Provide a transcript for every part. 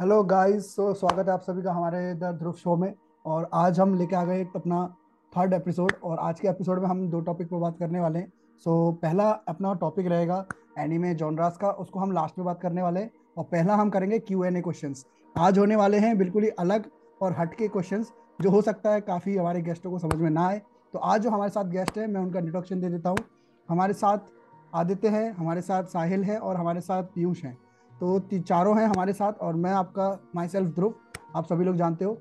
Hello guys so स्वागत है आप सभी का हमारे द ध्रुव शो में। और आज हम लेके आ गए एक अपना थर्ड एपिसोड और आज के एपिसोड में हम दो टॉपिक पर बात करने वाले हैं। सो so, पहला अपना टॉपिक रहेगा एनीमे जॉनरास का। उसको हम लास्ट में बात करने वाले हैं। और पहला हम करेंगे क्यू एन ए क्वेश्चन आज होने वाले हैं बिल्कुल ही अलग और हटके क्वेश्चन जो हो सकता है काफ़ी हमारे गेस्टों को समझ में ना आए। तो आज जो हमारे साथ गेस्ट है मैं उनका इंट्रोडक्शन दे देता हूँ। हमारे साथ आदित्य है हमारे साथ साहिल है और हमारे साथ पीयूष हैं। तो चारों हैं हमारे साथ और मैं आपका माई सेल्फ ध्रुव आप सभी लोग जानते हो।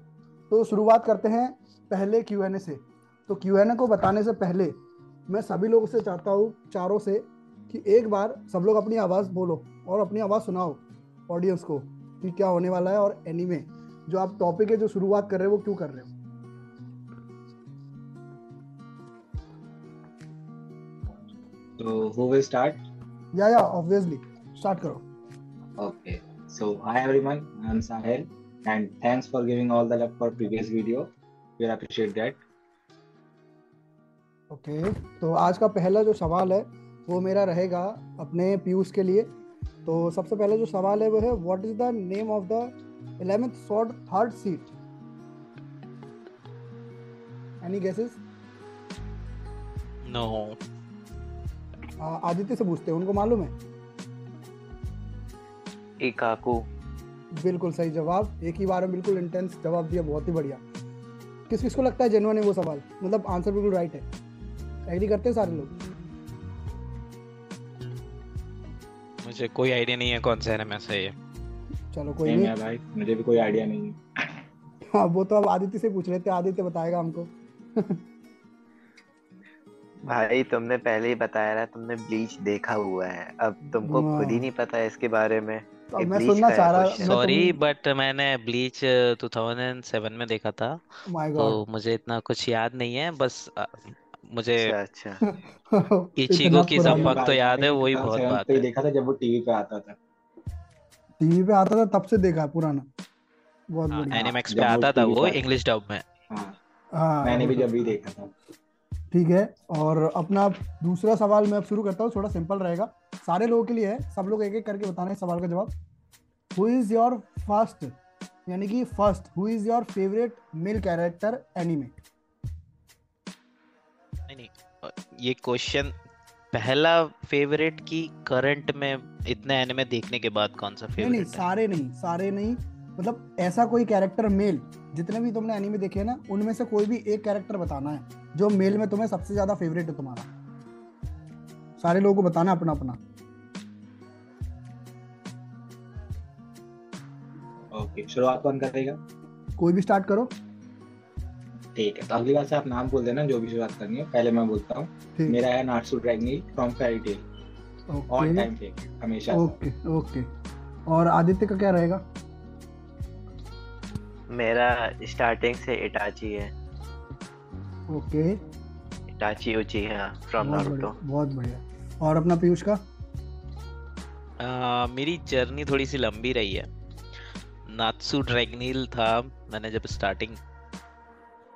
तो शुरुआत करते हैं पहले क्यू एन ए से। तो क्यू एन ए को बताने से पहले मैं सभी लोगों से चाहता हूँ चारों से कि एक बार सब लोग अपनी आवाज़ बोलो और अपनी आवाज़ सुनाओ ऑडियंस को कि क्या होने वाला है और एनीमे जो आप टॉपिक है जो शुरुआत कर रहे हो वो क्यों कर रहे हो। So who will start? या या ऑब्वियसली स्टार्ट करो। Okay. So hi everyone, I'm Sahil and thanks for giving all the love for previous video. We appreciate that. Okay okay, तो आज का पहला जो सवाल है वो मेरा रहेगा अपने पीयूष के लिए तो सबसे पहले जो सवाल है वो है what is the name of the eleventh sword third seat any guesses no Aditya से पूछते हैं उनको मालूम है इकाकू बिल्कुल सही जवाब। एक ही बार में बिल्कुल इंटेंस जवाब दिया बहुत ही बढ़िया। किस किस को लगता है जेनुअन है वो सवाल? मतलब आंसर बिल्कुल राइट है। एग्री करते हैं सारे लोग? मुझे कोई आइडिया नहीं है कौन सा एनिमे से ये चलो कोई नहीं नहीं। भाई मुझे भी कोई आइडिया नहीं है। हाँ वो तो अब आदित्य से पूछ लेते हैं। आदित्य बताएगा हमको। भाई तुमने पहले ही बताया था तुमने ब्लीच देखा हुआ है। अब तुमको हाँ। खुद ही नहीं पता है इसके बारे में। तो मैं सुनना चाह रहा। सॉरी बट मैंने ब्लीच 2007 में देखा था। तो मुझे इतना कुछ याद नहीं है बस मुझे अच्छा अच्छा। इचिगो की संपर्क तो याद है वही बहुत बात है देखा था जब वो टीवी पे आता था। टीवी पे आता था तब से देखा है पुराना। बहुत हाँ, बढ़िया। एनिमैक्स पे आता था वो इंग्लिश डब में। हाँ हाँ मैंने भी तो- जब भी देखा था। ठीक है और अपना दूसरा सवाल मैं अब शुरू करता हूँ थोड़ा सिंपल रहेगा। सारे लोगों के लिए है सब लोग एक एक करके बताना है सवाल का जवाब। हु इज़ योर फ़र्स्ट यानी कि first who is your favourite male character anime नहीं ये क्वेश्चन पहला फेवरेट की करंट में इतने एनिमे देखने के बाद कौन सा फेवरेट नहीं नहीं सारे नहीं सारे नहीं। मतलब ऐसा कोई कैरेक्टर मेल जितने भी तुमने एनीमे देखे ना उनमें से कोई भी एक कैरेक्टर बताना है जो मेल में तुम्हें सबसे ज़्यादा फेवरेट है तुम्हारा। सारे लोगों को बताना अपना अपना ओके शुरुआत कौन करेगा? कोई भी स्टार्ट करो। ठीक है तो अगली बार से आप नाम बोल देना जो भी शुरुआत करनी है। पहले मैं बोलता हूँ मेरा है Natsu Dragneel from Fairy Tail all time favourite हमेशा। ओके ओके और आदित्य का क्या रहेगा? मेरा स्टार्टिंग से इटाची है। Okay Itachi Uchiha from Naruto बहुत बढ़िया और अपना पीयूष का? आ, मेरी जर्नी थोड़ी सी लंबी रही है। नात्सु ड्रैगनील था मैंने जब स्टार्टिंग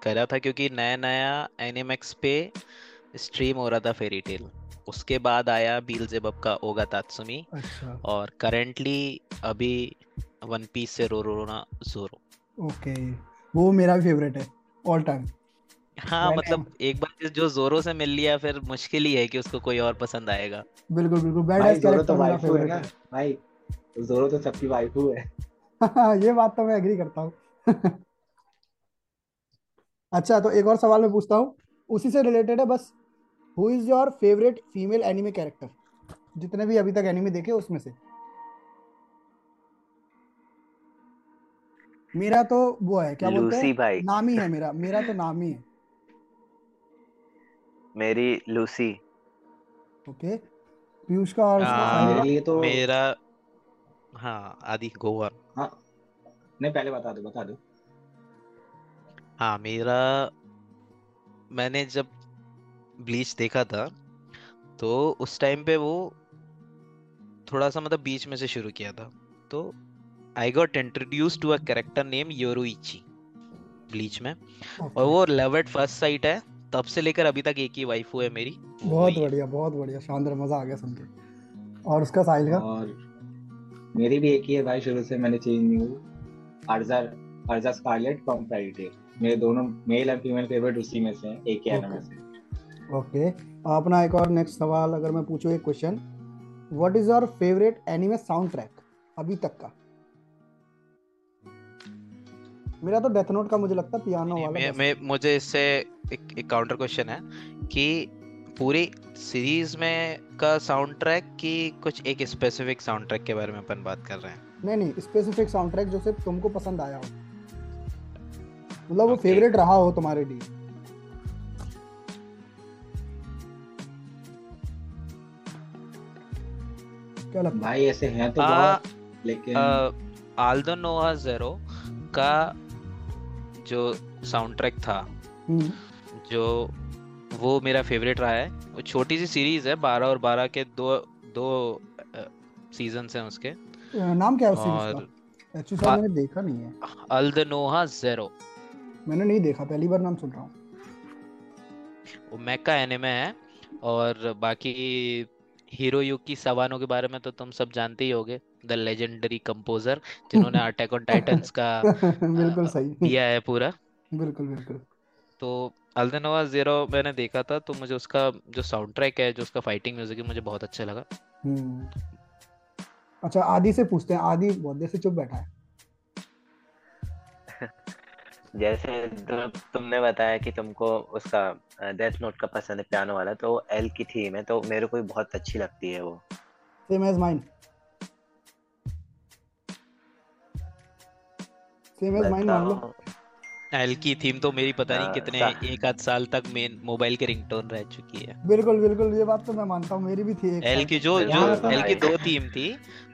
करा था क्योंकि नया नया एनिमेक्स पे स्ट्रीम हो रहा था फेरी टेल उसके बाद आया बीलजेबब का ओगा तात्सुमी अच्छा। और करेंटली अभी वन पीस से रो रोना जोरो ओके वो मेरा भी फेवरेट है ऑल टाइम हाँ मैंने- मतलब एक बार जो जोरो से मिल लिया फिर मुश्किल ही है कि उसको कोई और पसंद आएगा। बिल्कुल बिल्कुल. बैड भाई एस जोरो कैरेक्टर तो वाइफू है ना? भाई जोरो तो सबकी वाइफू है। ये बात तो मैं एग्री करता हूँ. अच्छा तो एक और सवाल मैं पूछता हूँ. उसी से रिलेटेड है बस. Who is your favourite female anime character जितने भी अभी तक एनिमे देखे उसमें से. मेरा तो वो है क्या बोलते हैं? भाई। नामी है मेरा मेरा तो नामी है मेरी लूसी। ओके पीयूष का और आ, मेरे लिए तो मेरा हाँ आदि गोवा। हाँ नहीं पहले बता दो बता दो। हाँ मेरा मैंने जब ब्लीच देखा था तो उस टाइम पे वो थोड़ा सा मतलब बीच में से शुरू किया था। तो I got introduce to a character name Yoruichi Bleach में। Okay. और वो लव एट फ़र्स्ट साइट है। तब से लेकर अभी तक एक ही वाइफू है मेरी। बहुत बढ़िया बहुत बढ़िया। शानदार मज़ा आ गया सुन के। और उसका साहिल का? और मेरी भी एक ही है भाई शुरू से मैंने चेंज नहीं हुई अर्जा अर्जा स्कारलेट फ्रॉम फेरी टेल मेरे दोनों मेल एंड फीमेल फेवरेट उसी में से हैं एक ही Okay. एनिमे से। ओके अपना एक और नेक्स्ट सवाल अगर मैं पूछूँ एक question what is your favourite anime soundtrack अभी तक का? मेरा तो डेथ नोट का मुझे लगता है पियानो वाला मैं, मैं मुझे इससे एक, एक काउंटर क्वेश्चन है कि पूरी सीरीज़ में का साउंड ट्रैक की कुछ एक स्पेसिफिक साउंड ट्रैक के बारे में अपन बात कर रहे हैं? नहीं नहीं स्पेसिफिक साउंड ट्रैक जो सिर्फ़ तुमको पसंद आया हो। मतलब वो फेवरेट रहा हो तुम्हारे लिए। क्या लगता है? भाई ऐसे हैं तो आ, लेकिन आल्दो नोआ जेरो का जो साउंड ट्रैक था हम्म, जो वो मेरा फेवरेट रहा है। वो छोटी सी सीरीज़ है बारह और बारह के दो दो सीज़न हैं उसके। नाम क्या है उस और का? एक्चुअली मैंने देखा नहीं है। जेरो। मैंने नहीं देखा पहली बार नाम सुन रहा हूँ। वो मैका एनिमे है और बाकी हिरोयुकी सवानो के बारे में तो तुम सब जानते ही होगे। द लेजेंडरी कंपोजर जिन्होंने अटैक ऑन टाइटंस का बिल्कुल सही। दिया है पूरा। बिल्कुल बिल्कुल। तो अल्दनोवा ज़ीरो मैंने देखा था तो मुझे उसका जो साउंड ट्रैक है जो उसका फाइटिंग म्यूज़िक है मुझे बहुत अच्छा लगा। हम्म। अच्छा आदि से पूछते हैं। आदि बहुत देर से चुप बैठा है। जैसे तुमने बताया कि तुमको उसका डेथ नोट का पसंद है पियानो वाला तो एल की थीम है तो मेरे को भी बहुत अच्छी लगती है वो। Same age mine same age mine मान लो एल की थीम तो मेरी पता नहीं हाँ, कितने एक आध साल तक मेन मोबाइल के रिंगटोन रह चुकी है। बिल्कुल बिल्कुल ये बात तो मैं मानता हूँ मेरी भी थी एल की जो जो एल की दो थीम थी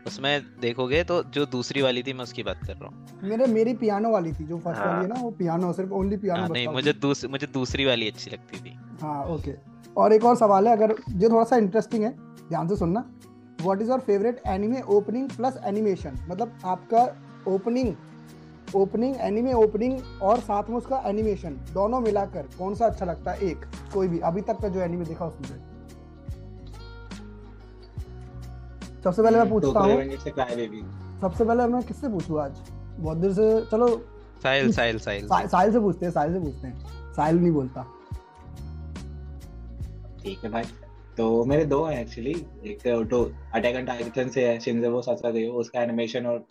उसमें देखोगे तो जो दूसरी वाली थी मैं उसकी बात कर रहा हूँ। मेरे मेरी पियानो वाली थी जो फ़र्स्ट हाँ। वाली है ना वो पियानो सिर्फ़ ओनली पियानो हाँ, नहीं मुझे दूस, मुझे दूसरी वाली अच्छी लगती थी। हाँ ओके और एक और सवाल है अगर जो थोड़ा सा इंटरेस्टिंग है ध्यान से सुनना। What is your favourite anime opening plus animation मतलब आपका ओपनिंग ओपनिंग एनिमे ओपनिंग और साथ में उसका एनिमेशन दोनों मिलाकर कौन सा अच्छा लगता है? एक कोई भी। अभी तक का जो एनिमे देखा उसमें सबसे पहले मैं पूछता हूँ। सबसे पहले मैं किससे पूछूँ आज? बहुत देर से चलो। साहिल साहिल साहिल। साहिल से पूछते हैं साहिल से पूछते हैं। साहिल नहीं बोलता। ठीक है भाई। तो मेरे दो हैं एक्चुअली एक तो अटैक ऑन टाइटन से है शिनजेबो सासागयो उसका एनिमेशन और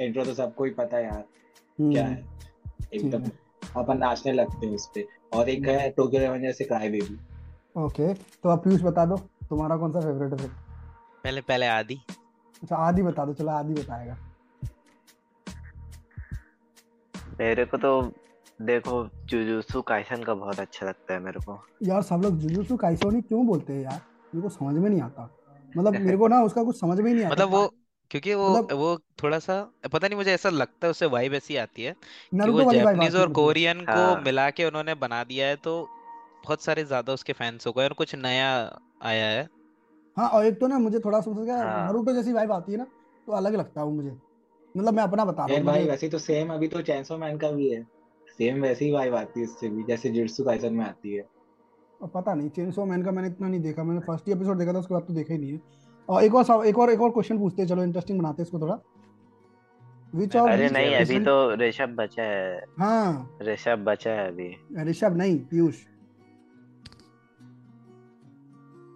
इंट्रो तो सबको ही पता है यार। क्या हम्म, है? एकदम अपन नाचने लगते हैं उस पे। और एक है टोक्यो रेवेंजर से क्राई बेबी ओके तो अब पीयूष बता दो तुम्हारा कौन सा फेवरेट है? पहले पहले आदि। अच्छा आदि बता दो चलो आदि बताएगा। मेरे को तो देखो जुजुत्सु काइसन का बहुत अच्छा लगता है मेरे को। यार सब लोग जुजुत्सु काइसो नहीं क्यों बोलते हैं यार? मेरे को समझ में नहीं आता। मतलब मेरे को ना उसका कुछ समझ में ही नहीं आता मतलब वो क्योंकि वो मतलब- वो थोड़ा सा पता नहीं मुझे ऐसा लगता है उससे वाइब ऐसी आती है कि नारुतो वो वाली vibe जापानीज आती है और मुझे। कोरियन को हाँ। मिला के उन्होंने बना दिया है तो बहुत सारे ज़्यादा उसके फैंस हो गए और कुछ नया आया है हाँ और एक तो ना मुझे थोड़ा समझ गया हाँ। नारुतो जैसी वाइब आती है ना तो अलग लगता है वो मुझे मतलब मैं अपना बता रहा यार हूँ भाई मुझे वैसे तो सेम अभी तो चैंसो मैन का भी है सेम वैसी ही वाइब आती है इससे भी जैसे जिट्सु काइसन में आती है पता नहीं चेनसो मैन का मैंने इतना नहीं देखा मैंने फ़र्स्ट ही एपिसोड देखा था उसके बाद तो देखा ही नहीं है और एक और एक और एक और क्वेश्चन पूछते हैं। चलो इंटरेस्टिंग बनाते हैं इसको थोड़ा। विच ऑफ़ अरे नहीं अभी तो ऋषभ बचा है। हाँ। ऋषभ बचा है अभी। ऋषभ नहीं पीयूष।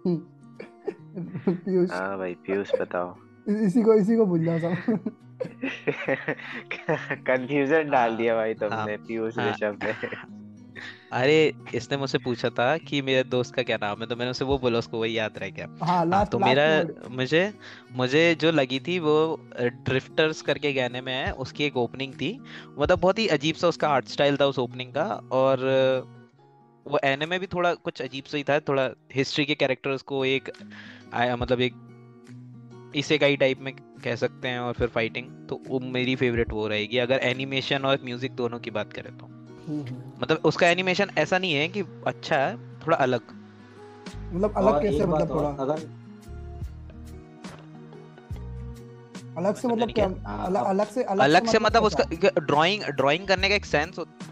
हम्म। पीयूष। हाँ भाई पीयूष बताओ। इसी को इसी को भूल जाओ सब कंफ्यूजन डाल दिया भाई तुमने हाँ, पीयूष हाँ। ऋषभ ने। अरे इसने मुझसे पूछा था कि मेरे दोस्त का क्या नाम है तो मैंने उसे वो बोला उसको वही याद रह गया। हाँ हाँ लास्ट तो लास्ट मेरा मुझे मुझे जो लगी थी वो ड्रिफ्टर्स करके गाने में है उसकी एक ओपनिंग थी। मतलब बहुत ही अजीब सा उसका आर्ट स्टाइल था उस ओपनिंग का और वो एने में भी थोड़ा कुछ अजीब सा ही था थोड़ा हिस्ट्री के कैरेक्टर्स को एक आया मतलब एक इसेगाई टाइप में कह सकते हैं और फिर फाइटिंग तो वो मेरी फेवरेट वो रहेगी। अगर एनिमेशन और म्यूज़िक दोनों की बात करें तो। मतलब उसका एनिमेशन ऐसा नहीं है कि अच्छा है थोड़ा अलग। मतलब अलग कैसे मतलब थोड़ा? अगर अलग से मतलब क्या हाँ, अलग से अलग अलग से मतलब उसका ड्राइंग ड्राइंग करने का एक सेंस होता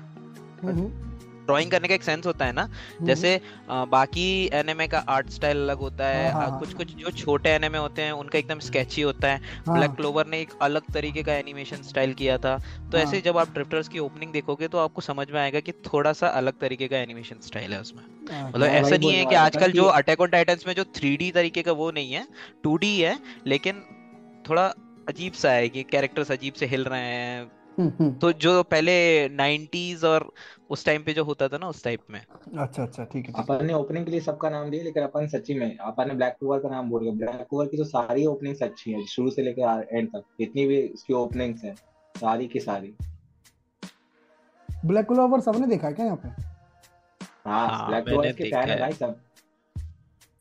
हम्म। ड्राइंग करने का एक सेंस होता है ना? हम्म, जैसे बाकी एनिमे का आर्ट स्टाइल अलग होता है हाँ, हाँ, कुछ कुछ जो छोटे एनिमे होते हैं उनका एकदम स्केची होता है। हाँ। ब्लैक क्लोवर ने एक अलग तरीके का एनिमेशन स्टाइल किया था। तो हाँ। ऐसे जब आप ड्रिफ्टर्स की ओपनिंग देखोगे तो आपको समझ में आएगा कि थोड़ा सा अलग तरीके का एनिमेशन स्टाइल है उसमें। मतलब ऐसा नहीं है कि आजकल जो अटैक ऑन टाइटंस में जो थ्री तरीके का वो नहीं है टू है लेकिन थोड़ा अजीब सा है कि कैरेक्टर्स अजीब से हिल रहे हैं। हम्म, हम्म, तो जो पहले 90s और उस टाइम पे जो होता था ना उस टाइप में। अच्छा अच्छा ठीक है ठीक अपन ने ओपनिंग के लिए सबका नाम दिया लेकिन अपन सच्ची में अपन ने ब्लैक क्लोवर का नाम बोल दिया। ब्लैक क्लोवर की तो सारी ओपनिंग अच्छी है शुरू से लेकर एंड तक। जितनी भी इसकी ओपनिंग्स हैं सारी की सारी। ब्लैक क्लोवर सबने देखा है क्या यहाँ पे? हाँ हाँ, ब्लैक मैंने क्लोवर के देखा फ़ैन है है। भाई सब।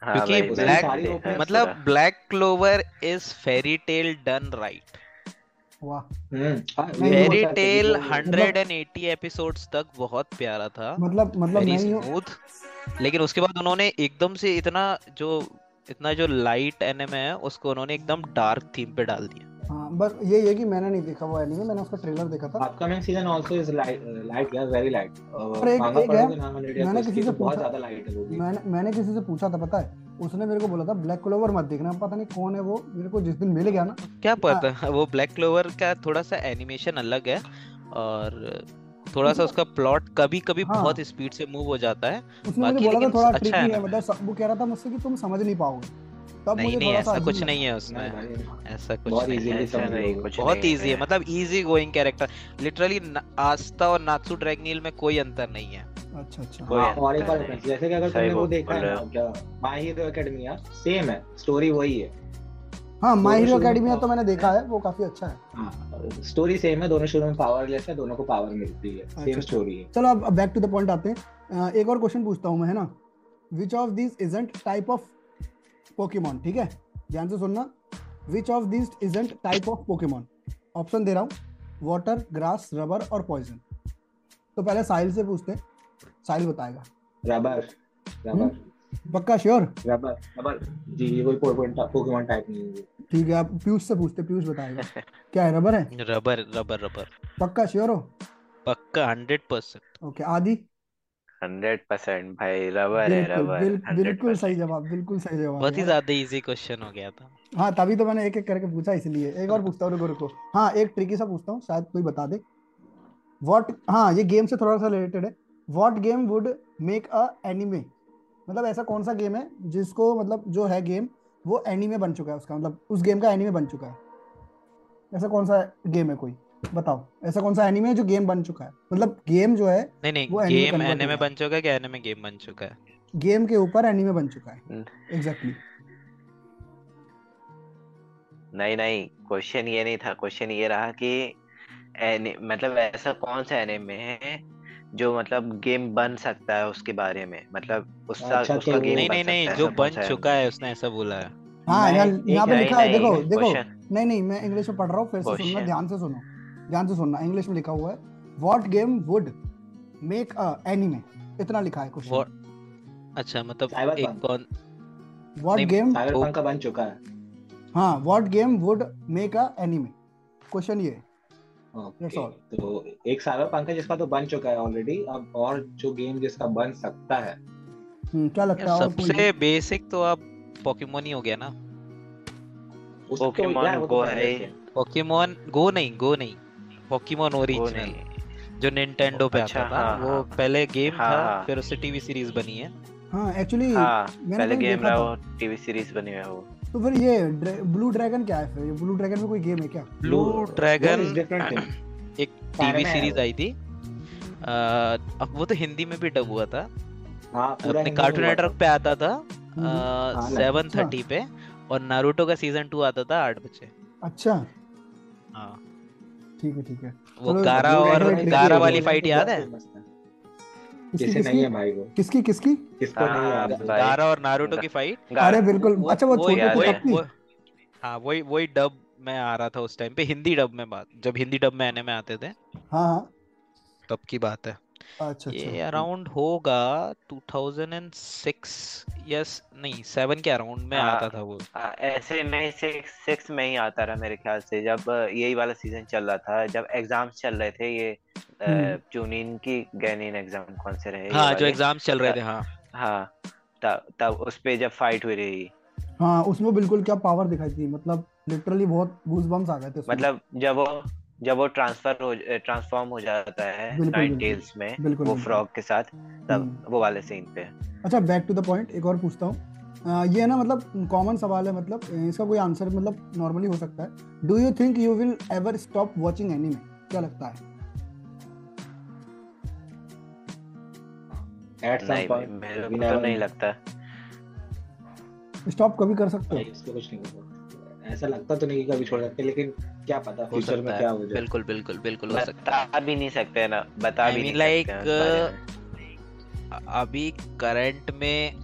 हाँ क्योंकि देखा मतलब। Black Clover is Fairy Tail done right hmm. हाँ, ये फेरी टेल 180 एपिसोड्स तक बहुत प्यारा था। मतलब मतलब स्मूथ लेकिन उसके बाद उन्होंने एकदम से इतना जो इतना जो लाइट एनिमे है उसको उन्होंने एकदम डार्क थीम पे डाल दिया। हाँ बस ये ये कि मैंने नहीं देखा वो एनीमे मैंने उसका ट्रेलर देखा था। Upcoming season also is light light यार वेरी लाइट पर एक- एक है, पढ़ोगे ना 100 या मैंने तो किसी से तो बहुत पूछा- ज़्यादा लाइट है वो मैंने मैंने किसी से पूछा था पता है? उसने मेरे को बोला था ब्लैक क्लोवर मत देखना पता नहीं कौन है वो मेरे को जिस दिन मिल गया ना क्या पता वो ब्लैक क्लोवर का थोड़ा सा एनिमेशन अलग है और थोड़ा सा उसका प्लॉट कभी कभी हाँ। बहुत स्पीड से मूव हो जाता है। उसने मुझे बाकी बोला था लेकिन थोड़ा अच्छा ट्रिकी है। है मतलब वो कह रहा था मुझसे कि तुम समझ नहीं पाओगे। तब नहीं नहीं ऐसा कुछ नहीं है उसमें। ऐसा कुछ बहुत नहीं है ऐसा नहीं कुछ बहुत इजी है मतलब easy going character literally Asta और नात्सु ड्रैगनील में कोई अंतर नहीं है। अच्छा अच्छा। हाँ, और एक और जैसे कि अगर तुमने वो देखा है ना क्या माय हीरो एकेडमिया सेम है स्टोरी वही है। हाँ माय हीरो एकेडमिया तो मैंने देखा है वो काफ़ी अच्छा है। हाँ स्टोरी सेम है दोनों शुरू में है दोनों को पावर मिलती है। सेम अच्छा। स्टोरी है। चलो अब बैक टू द पॉइंट आते हैं। एक और क्वेश्चन पूछता हूँ मैं है ना? Which of this isn't type of Pokemon ठीक है? ध्यान से सुनना। Which of this isn't type of Pokemon option दे रहा हूँ। वाटर ग्रास रबर और पॉइजन तो पहले साहिल से पूछते हैं। साहिल बताएगा। Rubber rubber. पक्का श्योर रबर रबर। जी ये कोई पोकेमॉन पोकेमॉन टाइप नहीं है ठीक है आप पीयूष से पूछते पीयूष बताएगा। क्या है रबर है? Rubber rubber rubber. पक्का श्योर हो? पक्का hundred percent okay Adi? Hundred percent भाई रबर है रबर बिल्कुल सही जवाब बिल्कुल सही जवाब। बहुत ही ज़्यादा इजी क्वेश्चन हो गया था। हाँ तभी तो मैंने एक एक करके पूछा इसलिए। एक और पूछता हूँ रुको रुको। हाँ एक ट्रिकी सा पूछता हूँ शायद कोई बता दे। वॉट हाँ ये गेम से थोड़ा सा रिलेटेड है। What game would make a anime मतलब ऐसा कौन सा गेम है जिसको मतलब जो है गेम वो एनीमे बन चुका है उसका मतलब उस गेम का एनीमे बन चुका है। ऐसा कौन सा गेम है कोई? बताओ। ऐसा कौन सा एनीमे है जो गेम बन चुका है? मतलब गेम जो है नहीं नहीं वो anime गेम एनिमे बन चुका है क्या एनिमे गेम बन चुका है? गेम के ऊपर एनिमे बन चुका है। एग्जैक्टली नहीं नहीं क्वेश्चन ये नहीं था। क्वेश्चन ये रहा कि एनि, मतलब ऐसा कौन सा एनिमे है जो मतलब गेम बन सकता है उसके बारे में मतलब उसका अच्छा, उसका तो गेम नहीं नहीं नहीं जो बन चुका है उसने ऐसा बोला है। हाँ यहाँ पे लिखा है देखो देखो नहीं नहीं मैं इंग्लिश में पढ़ रहा हूँ फिर से सुनना ध्यान से सुनो ध्यान से सुनना इंग्लिश में लिखा हुआ है what game would make a anime इतना लिखा है क्वेश्चन What- अच्छा मतलब. एक कौन? व्हाट गेम साइबरपंक का बन चुका है। हाँ what game would make a anime question ये है। तो एक साइबरपंक है जिसका तो बन चुका है ऑलरेडी अब और जो गेम जिसका बन सकता है। हम्म, क्या लगता है सबसे बेसिक तो आप पोकेमोन ही हो गया ना। तो Go पहले है। पोकेमोन गो नहीं गो नहीं। पोकेमोन ओरिजिनल जो निंटेंडो पे अच्छा, आता था हाँ, वो हाँ। पहले गेम हाँ, था। फिर उससे टीवी सीरीज़ बनी है। हाँ एक्चुअली हाँ मैंने पहले गेम रहा वो टीवी सीरीज़ बनी है वो। तो फिर ये ब्लू ड्रैगन क्या है फिर? ब्लू ड्रैगन में कोई गेम है क्या? Blue dragon. एक टीवी सीरीज़ आई थी। अब वो तो हिंदी में भी डब हुआ था। हाँ अपने कार्टून नेटवर्क पे आता था हम्म, सेवन अच्छा। थर्टी पे और नारुतो का सीज़न टू आता था आठ बजे। अच्छा। हाँ। ठीक है ठीक है। वो गारा और गारा वाली फाइट याद है? किसकी नहीं किसकी? है भाई वो। किसकी किसकी? किसको नहीं हाँ, याद गारा और नारुतो की फाइट अरे बिल्कुल। अच्छा वो छोटे है। हाँ वही वही डब में आ रहा था उस टाइम पे हिंदी डब में बात जब हिंदी डब में आने में आते थे। हाँ हाँ। तब की बात है। अच्छा ये अच्छा। अराउंड होगा 2006 यस नहीं सेवन के अराउंड में हाँ आता था वो। हाँ, ऐसे में सिक्स सिक्स में ही आता रहा मेरे ख्याल से जब यही वाला सीज़न चल रहा था जब एग्ज़ाम्स चल रहे थे ये हम्म। चुनिन की गैनिन एग्ज़ाम कौन से रहे ये हाँ जो वाले? एग्ज़ाम्स चल रहे थे हाँ। हाँ तब तब उस पे जब फाइट हुई रही। हाँ उसमें बिल्कुल क्या पावर दिखाई थी मतलब लिटरली बहुत गूजबम्स आ गए थे उसमें। मतलब जब वो जब वो ट्रांसफ़र हो ट्रांसफॉर्म हो जाता है नाइन टेल्स में बिल्कुल वो फ्रॉग के साथ तब हम्म। वो वाले सीन पे। अच्छा बैक टू द पॉइंट एक और पूछता हूँ। ये ना मतलब कॉमन सवाल है मतलब इसका कोई आंसर मतलब नॉर्मली हो सकता है। Do you think you will ever stop watching anime क्या लगता है? नहीं पॉइंट मेरे को तो नहीं लगता। स्टॉप कभी कर सकते हो? इसको कुछ नहीं ऐसा लगता तो नहीं कि कभी छोड़ सकते लेकिन क्या पता हो फ्यूचर सकता में है क्या हो जाए। बिल्कुल बिल्कुल बिल्कुल हो सकता है। अभी भी नहीं सकते ना बता I भी mean, नहीं लाइक हैं अभी करंट में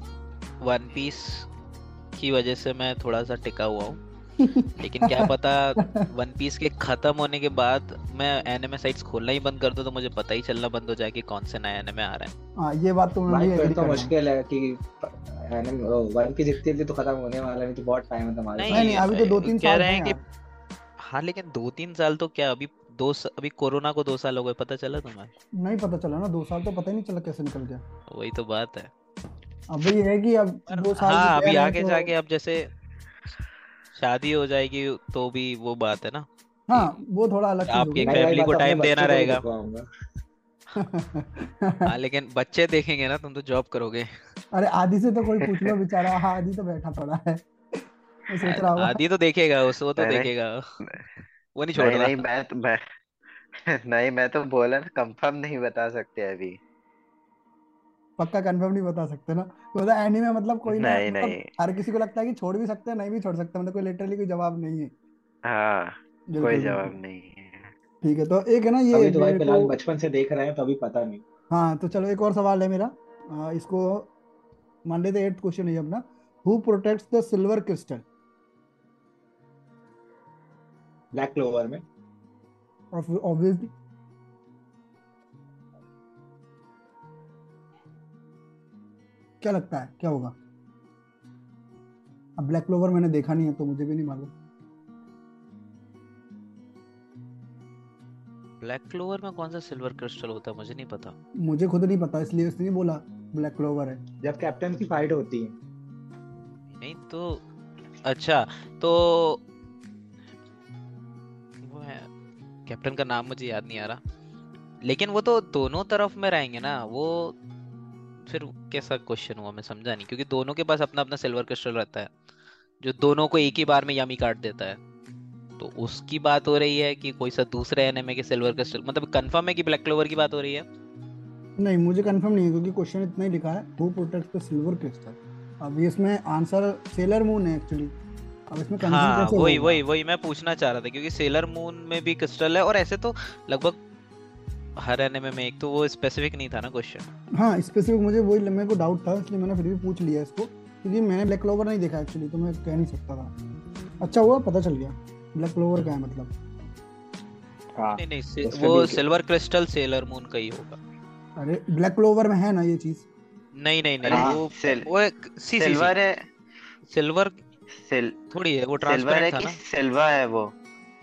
वन पीस की वजह से मैं थोड़ा सा टिका हुआ हूँ। लेकिन क्या पता वन पीस के खत्म होने के बाद मैं एनिमे साइट्स खोलना ही बंद कर दूँ तो मुझे पता ही चलना बंद हो जाए कि कौन से नए एनिमे आ रहे हैं। हाँ ये बात तो मैं भी एग्री तो मुश्किल है कि वन की जितनी जल्दी तो खत्म होने वाला है नहीं तो बहुत टाइम है तुम्हारे नहीं नहीं अभी तो दो तीन कह साल रहे हैं हैं कि हाँ लेकिन दो तीन साल तो क्या अभी दो स- अभी कोरोना को दो साल हो गए पता चला तुम्हें नहीं पता चला ना दो साल तो पता ही नहीं चला कैसे निकल गया। वही तो बात है। अभी है कि अब दो साल हाँ अभी आगे तो जाके अब जैसे शादी हो जाएगी तो भी वो बात है ना। हाँ वो थोड़ा अलग चीज़ आपकी फैमिली को टाइम देना बच्चे को रहेगा दिखवाऊँगा हाँ लेकिन बच्चे देखेंगे ना तुम तो जॉब करोगे। अरे आदि से तो कोई पूछ लो बेचारा। हाँ आदि तो बैठा पड़ा है। वो सोच रहा होगा आदि तो देखेगा उस वो तो देखेगा। वो नहीं छोड़ नहीं रहा नहीं मैं तो मैं नहीं मैं तो बोला कंफर्म नहीं बता सकते अभी। पक्का कंफर्म नहीं बता सकते ना। तो मतलब एनीमे मतलब कोई ना नहीं मतलब हर किसी को लगता है कि छोड़ भी सकते हैं नहीं भी छोड़ सकते मतलब कोई लिटरली कोई जवाब नहीं है। हाँ कोई बिल्कुल। जवाब नहीं है। ठीक है तो एक है ना ये अभी तो भाई मेरे फ़िलहाल बचपन से देख रहे हैं तो अभी पता नहीं। हाँ तो चलो एक और सवाल है मेरा। आ, इसको मान लेते एट क्वेश्चन है अपना। Who protects the silver crystal Black Clover में। ऑब्वियसली क्या लगता है? क्या होगा? अब ब्लैक क्लोवर मैंने देखा नहीं है तो मुझे भी नहीं मालूम। ब्लैक क्लोवर में कौन सा सिल्वर क्रिस्टल होता है मुझे नहीं पता। मुझे खुद नहीं पता इसलिए उसने नहीं बोला ब्लैक क्लोवर है। जब कैप्टन की फाइट होती है। नहीं तो अच्छा तो वो है कैप्टन का नाम मुझे याद नहीं आ रहा। लेकिन वो तो दोनों तरफ़ में रहेंगे ना वो फिर कैसा क्वेश्चन हुआ मैं समझा नहीं क्योंकि दोनों के पास अपना अपना सिल्वर क्रिस्टल रहता है जो दोनों को एक ही बार में यमी काट देता है। तो उसकी बात हो रही है कि कोई सा दूसरे एनिमे के सिल्वर क्रिस्टल मतलब कंफर्म है कि ब्लैक क्लोवर की बात हो रही है? नहीं मुझे कंफर्म नहीं है क्योंकि क्वेश्चन इतना ही लिखा है who protects the silver crystal अब इसमें आंसर सेलर मून है एक्चुअली अब इसमें कंफ्यूजन हाँ वही वही वही मैं पूछना चाह रहा था क्योंकि सेलर मून में भी क्रिस्टल है और ऐसे तो लगभग हर एनिमे में एक तो वो स्पेसिफिक नहीं था ना क्वेश्चन हाँ स्पेसिफिक मुझे वही मेरे को डाउट था इसलिए मैंने फिर भी पूछ लिया इसको क्योंकि मैंने ब्लैक क्लोवर नहीं देखा एक्चुअली तो मैं कह नहीं सकता था। अच्छा हुआ पता चल गया। ब्लैक क्लोवर क्या है मतलब। हाँ। नहीं नहीं से, वो सिल्वर क्रिस्टल सेलर मून का ही होगा। अरे ब्लैक क्लोवर में है ना ये चीज़? नहीं नहीं नहीं हाँ, वो सिल- वो एक सी सी सिल्वर है। सिल्वर सिल थोड़ी है वो ट्रांसपेरेंट था ना। सिल्वर है वो?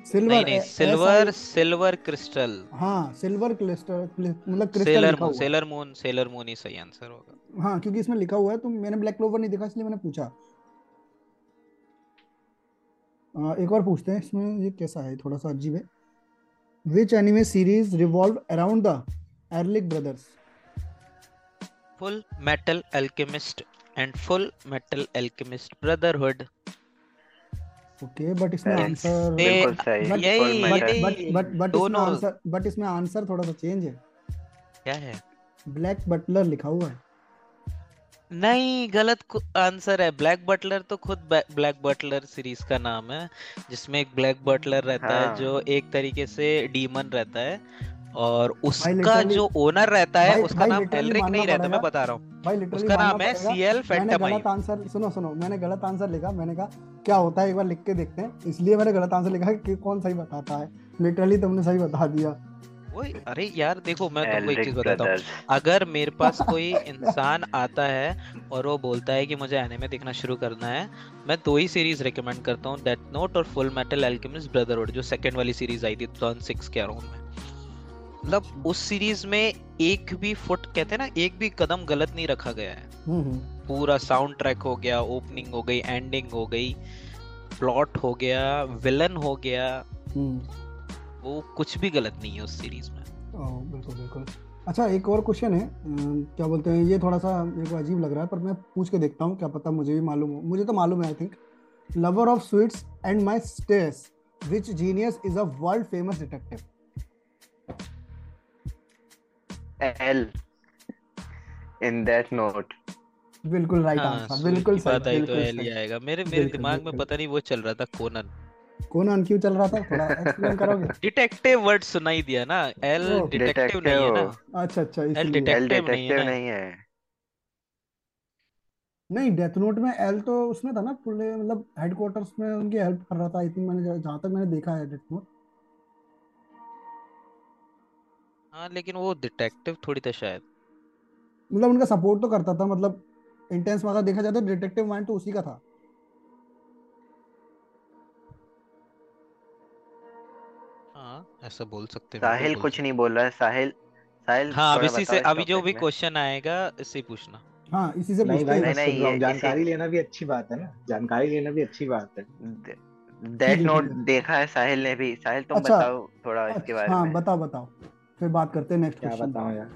सिल्वर नहीं नहीं सिल्वर सिल्वर क्रिस्टल हाँ सिल्वर क्रिस्टल मतलब crystal Sailor Moon Sailor Moon Sailor Moon ही सही आंसर होगा। हाँ क्योंकि इसमें लिखा हुआ है तो मैंने ब्लैक क्लोवर नहीं देखा इसलिए मैंने पूछा। आ, एक और पूछते हैं इसमें ये कैसा है थोड़ा सा अजीब है। Which anime series revolve around the Elric brothers Full Metal Alchemist and Full Metal Alchemist Brotherhood okay but इसमें आंसर यही बट बट दोनों आंसर बट इसमें आंसर थोड़ा सा चेंज है। क्या है? ब्लैक बटलर लिखा हुआ है। नहीं गलत आंसर है। ब्लैक बटलर तो खुद ब्लैक बटलर सीरीज़ का नाम है जिसमें एक ब्लैक बटलर रहता है हाँ। जो एक तरीके से डीमन रहता है और उसका जो ओनर रहता है भाई- उसका भाई नाम एलरिक नहीं रहता मैं बता रहा हूँ। भाई लिटरली उसका नाम है सीएल मैंने फैंटमाइन गलत आंसर सुनो सुनो मैंने गलत आंसर लिखा मैंने कहा क्या होता है? एक बार लिख के देखते हैं। इसलिए मैंने गलत आंसर लिखा कि कौन सही बताता है। लिटरली तुमने सही बता दिया। ओए अरे यार देखो मैं तुमको एक चीज़ बताता हूँ। अगर मेरे पास कोई इंसान आता है और वो बोलता है कि मुझे एनिमे देखना शुरू करना है मैं दो ही सीरीज़ रिकमेंड करता हूँ डेथ नोट और फुल मेटल एल्केमिस्ट ब्रदरहुड जो सेकंड वाली सीरीज़ आई थी 2006 के अराउंड में। मतलब उस सीरीज़ में एक भी फुट कहते हैं ना एक भी कदम गलत नहीं रखा गया है। हम्म हम्म। पूरा साउंड ट्रैक हो गया ओपनिंग हो गई एंडिंग हो गई प्लॉट हो गया विलन हो गया हम्म। वो कुछ भी गलत नहीं है उस सीरीज़ में। बिल्कुल बिल्कुल। अच्छा एक और क्वेश्चन है क्या बोलते हैं ये थोड़ा सा मेरे को अजीब लग रहा है पर मैं पूछ के देखता हूँ क्या पता मुझे भी मालूम हो। मुझे तो मालूम है I think lover of sweets and mysteries which genius is a world famous detective L in Death Note बिल्कुल राइट हाँ आंसर बिल्कुल सही बात आई तो बिल्कुल एल ही आएगा। मेरे मेरे बिल्कुल दिमाग में पता नहीं वो चल रहा था कोनन कोनान क्यों चल रहा था? थोड़ा एक्सप्लेन करोगे? डिटेक्टिव वर्ड सुनाई दिया ना। एल डिटेक्टिव नहीं है ना। अच्छा अच्छा एल डिटेक्टिव नहीं है नहीं डेथ नोट में एल तो उसमें था ना पूरे मतलब हेडक्वार्टर्स में उनकी हेल्प कर रहा था। आई थिंक मैंने जहाँ जहाँ तक मैंने देखा है डेथ नोट हाँ लेकिन वो डिटेक्टिव थोड़ी था शायद। मतलब उनका सपोर्ट तो करता था मतलब इंटेंस में अगर देखा जाए तो डिटेक्टिव माइंड तो उसी का था। हाँ ऐसा बोल सकते हैं साहिल बोल कुछ सकते नहीं बोल रहा है साहिल साहिल हाँ अब इसी से अभी जो भी क्वेश्चन आएगा इससे पूछना। हाँ इसी से नहीं भाई हैं। नहीं नहीं ये जानकारी लेना भी अच्छी बात है ना जानकारी लेना भी अच्छी बात है। डेथ नोट देखा है साहिल ने भी साहिल तुम अच्छा बताओ थोड़ा इसके अच्छा बारे हाँ बताओ बताओ। फिर बात करते हैं नेक्स्ट क्वेश्चन बताऊँ यार?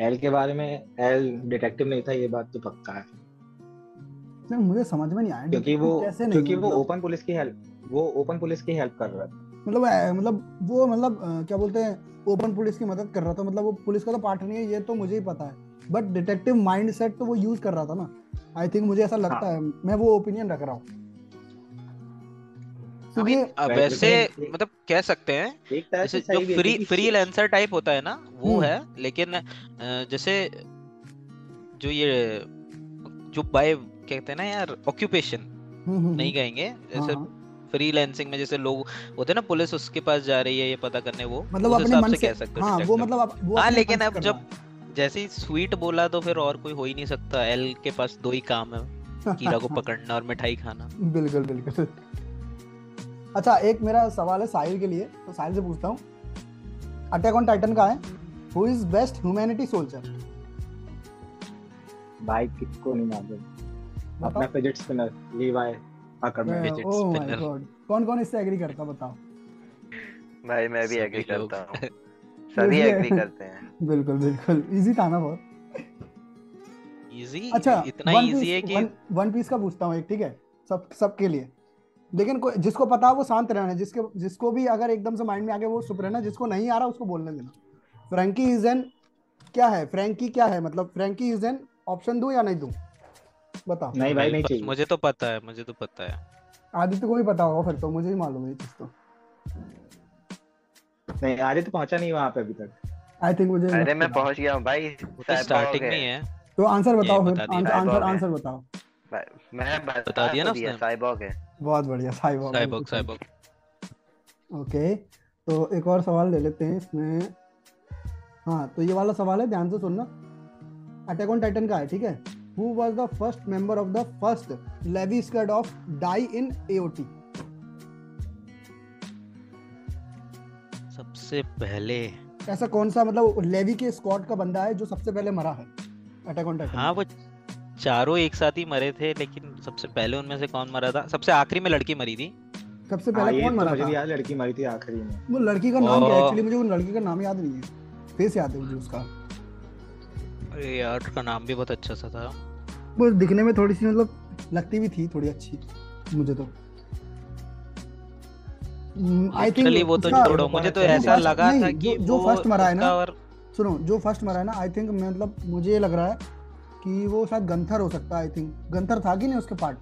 एल के बारे में एल डिटेक्टिव नहीं था ये बात तो पक्का है। नहीं मुझे समझ में नहीं आया। क्योंकि वो कैसे नहीं क्योंकि वो मतलब ओपन पुलिस की हेल्प वो ओपन पुलिस की हेल्प कर रहा था। मतलब मतलब वो मतलब क्या बोलते हैं ओपन पुलिस की मदद कर रहा था। मतलब वो पुलिस का तो पार्ट नहीं है ये तो मुझे ही पता है। बट डिटेक्टिव माइंड सेट तो वो यूज़ कर रहा था ना। आई थिंक मुझे ऐसा लगता हाँ। है। मैं वो ओपिनियन रख रहा हूँ। क्योंकि वैसे मतलब कह सकते हैं जैसे जो फ्री फ्रीलांसर टाइप होता है ना वो हम्म। है लेकिन जैसे जो ये जो बाय कहते हैं ना यार ऑक्यूपेशन हम्म हम्म नहीं कहेंगे हाँ जैसे हाँ। फ्रीलांसिंग में जैसे लोग होते हैं ना पुलिस उसके पास जा रही है ये पता करने वो मतलब उस हिसाब से से कह सकते हो हाँ वो मतलब हाँ लेकिन अब जब जैसे ही स्वीट बोला तो फिर और कोई हो ही नहीं सकता एल के पास दो ही काम है कीड़ा को पकड़ना और मिठाई खाना। बिल्कुल बिल्कुल। अच्छा एक मेरा सवाल है साहिल के लिए। तो साहिल से पूछता हूँ। अटैक ऑन टाइटन का है। Who is best humanity soldier भाई किसको नहीं मालूम। अपना fidget spinner Levi Ackerman Fidget oh my God कौन कौन इससे एग्री करता बताओ। भाई मैं भी एग्री करता हूँ। सभी एग्री करते हैं। बिल्कुल बिल्कुल। इजी था ना बहुत। इजी अच्छा इतना इजी है कि वन वन पीस का पूछता हूँ एक ठीक है? सब सबके लिए। लेकिन जिसको पता है वो शांत रहना जिसके जिसको भी अगर एकदम से माइंड में आगे वो चुप रहना जिसको नहीं आ रहा उसको बोलने देना। फ्रैंकी इज़ एन क्या है? फ्रैंकी क्या है? मतलब फ्रैंकी इज़ एन ऑप्शन दूँ या नहीं दूँ? बताओ। नहीं भाई नहीं चाहिए मुझे तो पता है मुझे तो पता है। आदित्य को भी पता होगा फिर तो मुझे ही मालूम है चीज़ तो। नहीं आदित्य तो पहुँचा नहीं वहाँ पे अभी तक। आई थिंक मुझे अरे मैं पहुँच गया हूँ भाई स्टार्टिंग में है। तो आंसर बताओ फिर आंसर आंसर बताओ। भाई, मैं बता बता दिया ना तो उसने? साइबॉग है। बहुत बढ़िया साइबॉग साइबॉग साइबॉग ओके तो एक और सवाल ले लेते हैं इसमें। हाँ तो ये वाला सवाल है ध्यान से सुनना। अटैक ऑन टाइटन का है ठीक है? Who was the first member of the first Levi squad of die in AOT सबसे पहले। ऐसा कौन सा मतलब लेवी के स्क्वाड का बंदा है जो सबसे पहले मरा है? अटैक ऑन टाइटन हाँ वो चारों एक साथ ही मरे थे लेकिन सबसे पहले उनमें से कौन मरा था? सबसे आखिरी में लड़की मरी थी। सबसे हाँ पहले कौन तो मरा था? याद लड़की मरी थी आखिरी में। वो लड़की का नाम क्या एक्चुअली मुझे वो लड़की का नाम याद नहीं है। फेस याद है मुझे उसका। अरे यार उसका नाम भी बहुत अच्छा सा था। वो दिखने में थोड़ी सी मतलब लगती भी थी थोड़ी अच्छी मुझे तो। आई थिंक वो तो छोड़ो मुझे तो ऐसा लगा था कि जो- first मरा है ना, सुनो जो फ़र्स्ट मरा है ना आई थिंक मतलब मुझे ये लग रहा है कि वो शायद गंथर हो सकता है आई थिंक गंथर था कि नहीं उसके पार्ट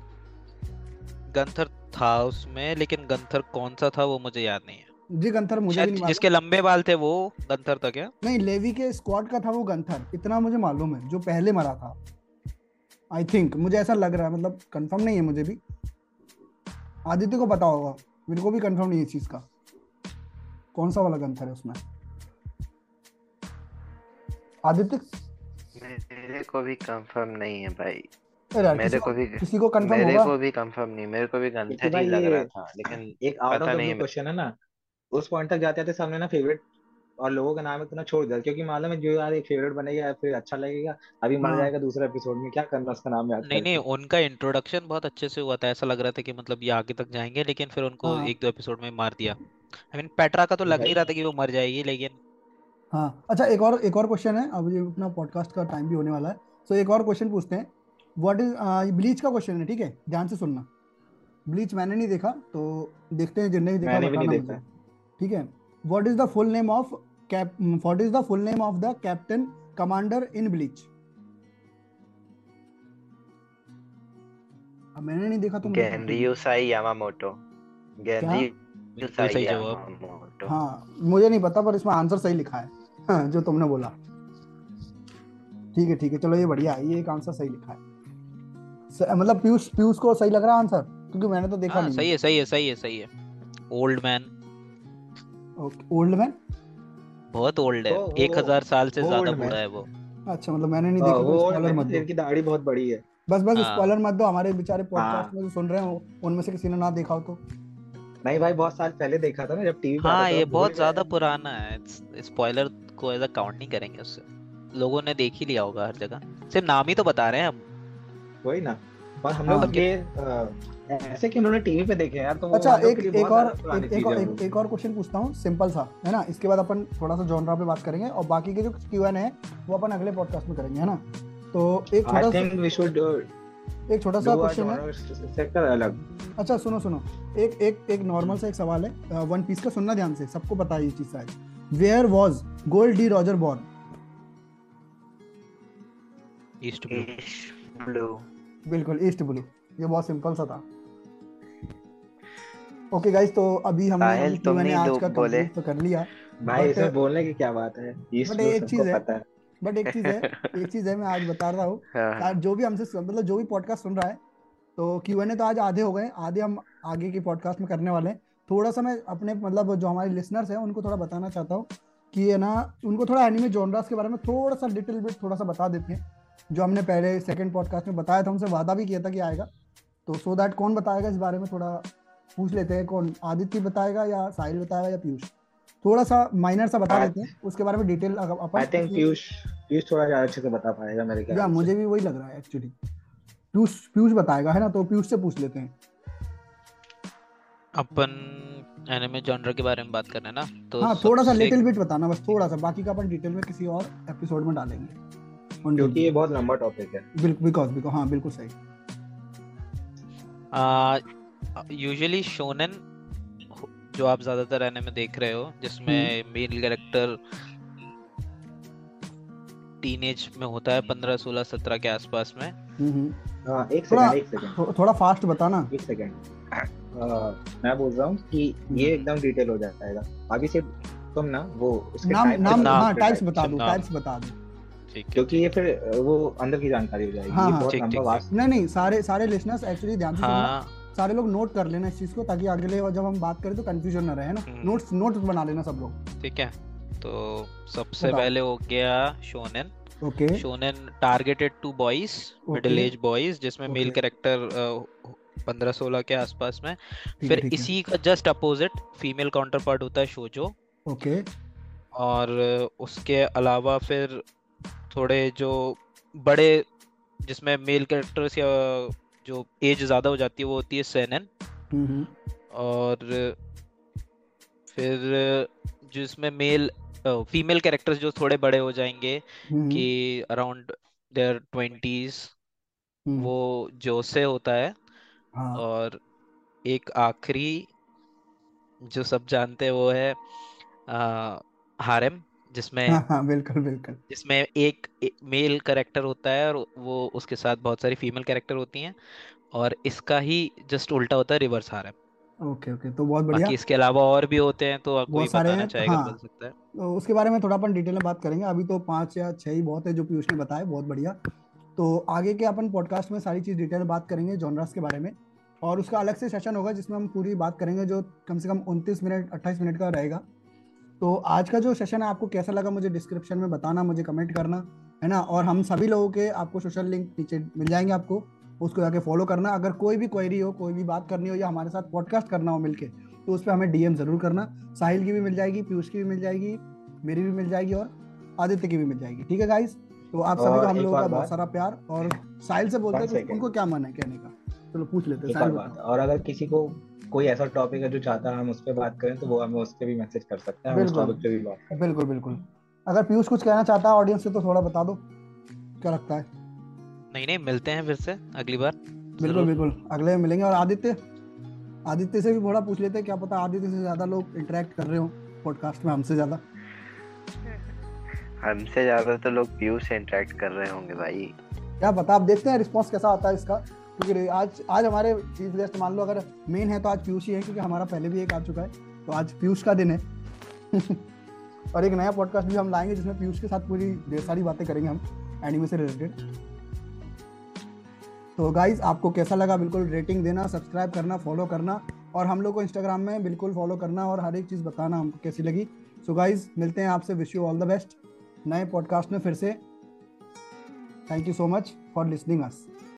गंथर था उसमें लेकिन गंथर कौन सा था वो मुझे याद नहीं है। जी गंथर मुझे भी नहीं जिसके लंबे बाल थे वो गंथर था क्या? नहीं लेवी के स्क्वाड का था वो गंथर। इतना मुझे मालूम है जो पहले मरा था। आई थिंक मुझे ऐसा लग रहा है मतलब कंफर्म नहीं है मुझे भी। आदित्य को पता होगा मेरे को भी कंफर्म नहीं है इस चीज़ का। कौन सा वाला गंथर है उसमें? आदित्य? मेरे को भी कंफर्म नहीं है भाई। अरे मेरे किसी को को भी किसी को कंफर्म मेरे को भी कंफर्म नहीं मेरे को भी गंथर ही लग रहा था लेकिन एक आउट ऑफ़ द क्वेश्चन है ना उस पॉइंट तक जाते जाते सामने ना फेवरेट और लोगों का नाम इतना छोड़ दिया क्योंकि मालूम है जो यार एक फेवरेट बनेगा या फिर अच्छा लगेगा अभी मर हाँ। जाएगा दूसरे एपिसोड में क्या करना उसका नाम याद नहीं नहीं उनका इंट्रोडक्शन बहुत अच्छे से हुआ था ऐसा लग रहा था कि मतलब ये आगे तक जाएँगे लेकिन फिर उनको हाँ। एक दो एपिसोड में मार दिया। आई मीन पेट्रा का तो लग नहीं रहा था कि वो मर जाएगी लेकिन हाँ। अच्छा एक और एक और क्वेश्चन है। अब ये अपना पॉडकास्ट का टाइम भी होने वाला है। सो एक और क्वेश्चन पूछते हैं। व्हाट इज़ ब्लीच का क्वेश्चन है ठीक है? ध्यान से सुनना। ब्लीच मैंने नहीं देखा तो देखते हैं जिनने भी देखा मैंने भी नहीं देखा। ठीक है। What is the full name of cap what is the full name of the captain commander in Bleach अब मैंने नहीं देखा तो मुझे कैसे Genryusai Yamamoto Genryusai Yamamoto हाँ मुझे नहीं पता पर इसमें आंसर सही लिखा है। हाँ, जो तुमने बोला। ठीक है ठीक है चलो ये बढ़िया है ये एक आंसर सही लिखा है। स- मतलब पीयूष पीयूष को सही लग रहा है आंसर क्योंकि मैंने तो देखा हाँ नहीं सही है सही है सही है सही है। ओल्ड मैन ओल्ड मैन बहुत ओल्ड है। ओ एक हज़ार साल से ज़्यादा बूढ़ा है वो। अच्छा मतलब मैंने नहीं हाँ, देखा वो तो स्पॉइलर मत दो। इनकी दाढ़ी बहुत बड़ी है। बस बस स्पॉइलर मत दो हमारे बेचारे पॉडकास्ट में जो सुन रहे हो उनमें से किसी ने ना देखा हो तो। नहीं भाई बहुत साल पहले देखा था ना जब टीवी हाँ ये बहुत ज़्यादा पुराना है। स्पॉइलर को एज अ काउंट नहीं करेंगे उससे। लोगों ने देख ही लिया होगा हर जगह। सिर्फ़ नाम ही तो बता रहे हैं हम। वही ना। और हम हाँ लोग ये ऐसे कि उन्होंने टीवी पे देखे यार तो अच्छा एक एक और एक एक और एक, एक और क्वेश्चन पूछता हूँ सिंपल सा है ना? इसके बाद अपन थोड़ा सा जॉनरा पे बात करेंगे और बाकी के जो क्यू एन है वो अपन अगले पॉडकास्ट में करेंगे है ना? तो एक आई छोटा सा थिंक वी शुड एक छोटा सा क्वेश्चन है। सेक्टर अलग। अच्छा सुनो सुनो। एक एक एक नॉर्मल सा एक सवाल है। वन पीस का सुनना ध्यान से सबको पता है ये चीज़ शायद। Where was Gold D Roger born East Blue बिल्कुल ईस्ट ब्लू ये बहुत सिंपल सा था। ओके गाइस तो अभी हमने हम तुम आज का कंप्लीट तो कर लिया। भाई इसमें बोलने की क्या बात है? ईस्ट ब्लू एक चीज़ सबको पता है। बट एक चीज़ है एक चीज़ है मैं आज बता रहा हूँ। हाँ। जो भी हमसे मतलब जो भी पॉडकास्ट सुन रहा है तो क्यू एन ए तो आज आधे हो गए आधे हम आगे की पॉडकास्ट में करने वाले हैं। थोड़ा सा मैं अपने मतलब जो हमारे लिसनर्स हैं उनको थोड़ा बताना चाहता हूँ कि है ना उनको थोड़ा एनिमे जॉनरास के बारे में थोड़ा सा डिटेल बिट थोड़ा सा बता देते हैं। जो हमने पहले सेकंड पॉडकास्ट में बताया था उनसे वादा भी किया था कि आएगा। तो सो दैट कौन बताएगा इस बारे में थोड़ा पूछ लेते हैं कौन आदित्य बताएगा या साहिल बताएगा या पीयूष? थोड़ा सा माइनर सा बता देते हैं उसके बारे में डिटेल अपन आई थिंक पीयूष पीयूष थोड़ा ज़्यादा अच्छे से बता पाएगा मेरे ख्याल से। मुझे भी वही लग रहा है एक्चुअली पीयूष पीयूष बताएगा है ना? तो पीयूष से पूछ लेते हैं। अपन एनिमे जॉनर के बारे में बात कर रहे हैं ना तो हाँ थोड़ा सा लिटिल बिट बताना बस थोड़ा सा बाकी का अपन डिटेल में किसी और एपिसोड में डालेंगे। क्योंकि ये बहुत लंबा टॉपिक है। बिल्कुल बिकॉज़ बिकॉज़ हाँ बिल्कुल सही। यूजुअली शोनेन जो आप ज़्यादातर एनिमे देख रहे हो जिसमें मेल कैरेक्टर टीनेज में होता है 15 16 17 के आसपास में। हम्म, हम्म। हाँ एक थोड़ा- सेकंड एक सेकंड थो, थोड़ा फास्ट बताना। एक सेकंड मैं बोल रहा हूँ कि ये एकदम डिटेल हो जाएगा। अभी से तुम ना वो उसके नाम नाम बता नाम हाँ टाइप्स बता दो टाइप्स बता दो। क्योंकि ये फिर वो अंदर की जानकारी हो जाएगी। हाँ, ये हाँ। बहुत ठीक, लंबा ठीक, वास्ट नहीं नहीं सारे सारे लिसनर्स एक्चुअली ध्यान से सुनना। सारे लोग नोट कर लेना इस चीज़ को ताकि अगले जब हम बात करें तो कंफ्यूजन ना रहे ना? हम्म। नोट्स नोट्स बना लेना सब लोग। ठीक है। तो सबसे पहले हो गया shonen. Okay. Shonen targeted to boys middle age boys जिसमें मेल कैरेक्टर पंद्रह सोलह के आसपास में। फिर इसी का just opposite female counterpart होता है शोजो। ओके। और उसके अलावा फिर थोड़े जो बड़े जिसमें मेल कैरेक्टर्स या जो एज ज़्यादा हो जाती है वो होती है सेनन और फिर जिसमें मेल फीमेल कैरेक्टर्स जो थोड़े बड़े हो जाएँगे कि अराउंड देयर ट्वेंटीज वो जोसे होता है। हाँ। और एक आखिरी जो सब जानते हैं वो है आ, हारेम। जिसमें हाँ हाँ बिल्कुल बिल्कुल। जिसमें एक, एक मेल कैरेक्टर होता है और वो उसके साथ बहुत सारी फीमेल कैरेक्टर होती हैं और इसका ही जस्ट उल्टा होता है रिवर्स हारेम ओके ओके तो बहुत बढ़िया। बाकी इसके अलावा और भी होते हैं तो कोई बताना चाहेगा हाँ। बता सकता है। तो उसके बारे में थोड़ा अपन डिटेल में बात करेंगे। अभी तो पाँच या छह ही बहुत है जो पीयूष ने बताया बहुत बढ़िया। तो आगे के अपन पॉडकास्ट में सारी चीज़ डिटेल में बात करेंगे जॉनरास के बारे में। और उसका अलग से सेशन होगा जिसमें हम पूरी बात करेंगे जो कम से कम उनतीस मिनट अट्ठाईस मिनट का रहेगा। तो आज का जो सेशन है आपको कैसा लगा मुझे डिस्क्रिप्शन में बताना मुझे कमेंट करना है ना? और हम सभी लोगों के आपको सोशल लिंक नीचे मिल जाएँगे आपको उसको जाके फॉलो करना। अगर कोई भी क्वेरी हो कोई भी बात करनी हो या हमारे साथ पॉडकास्ट करना हो मिलके तो उस पर हमें डीएम ज़रूर करना। साहिल की भी मिल जाएगी पीयूष की भी मिल जाएगी मेरी भी मिल जाएगी और आदित्य की भी मिल जाएगी। ठीक है गाइस तो आप सभी को हम लोगों का बहुत सारा प्यार और साहिल से बोलते हैं उनको क्या मन है कहने का? चलो पूछ लेते हैं बात और अगर किसी को कोई ऐसा टॉपिक है जो चाहता है हम उस पर बात करें तो वो हमें उस पर भी मैसेज कर सकते हैं भी बिल्कुल बिल्कुल अगर पीयूष कुछ कहना चाहता है ऑडियंस से तो थोड़ा बता दो क्या लगता है? नहीं नहीं मिलते हैं फिर से अगली बार बिल्कुल बिल्कुल अगले में मिलेंगे। और आदित्य आदित्य से भी थोड़ा पूछ लेते हैं क्या पता आदित्य से ज़्यादा लोग इंटरेक्ट कर रहे हो पॉडकास्ट में हमसे ज़्यादा। हमसे ज़्यादा तो लोग पीयूष से इंटरेक्ट कर रहे होंगे भाई। क्या पता आप देखते हैं रिस्पांस कैसा आता है इसका। क्योंकि आज आज हमारे चीफ गेस्ट मान लो अगर मेन है तो आज पीयूष ही है क्योंकि हमारा पहले भी एक आ चुका है तो आज पीयूष का दिन है। और एक नया पॉडकास्ट भी हम लाएँगे जिसमें पीयूष के साथ पूरी ढेर सारी बातें करेंगे हम एनिमे से रिलेटेड तो गाइज़ आपको कैसा लगा? बिल्कुल रेटिंग देना सब्सक्राइब करना फॉलो करना और हम लोग को इंस्टाग्राम में बिल्कुल फॉलो करना और हर एक चीज़ बताना हमको कैसी लगी। सो गाइज़ मिलते हैं आपसे wish you all the best नए पॉडकास्ट में फिर से। Thank you so much for listening us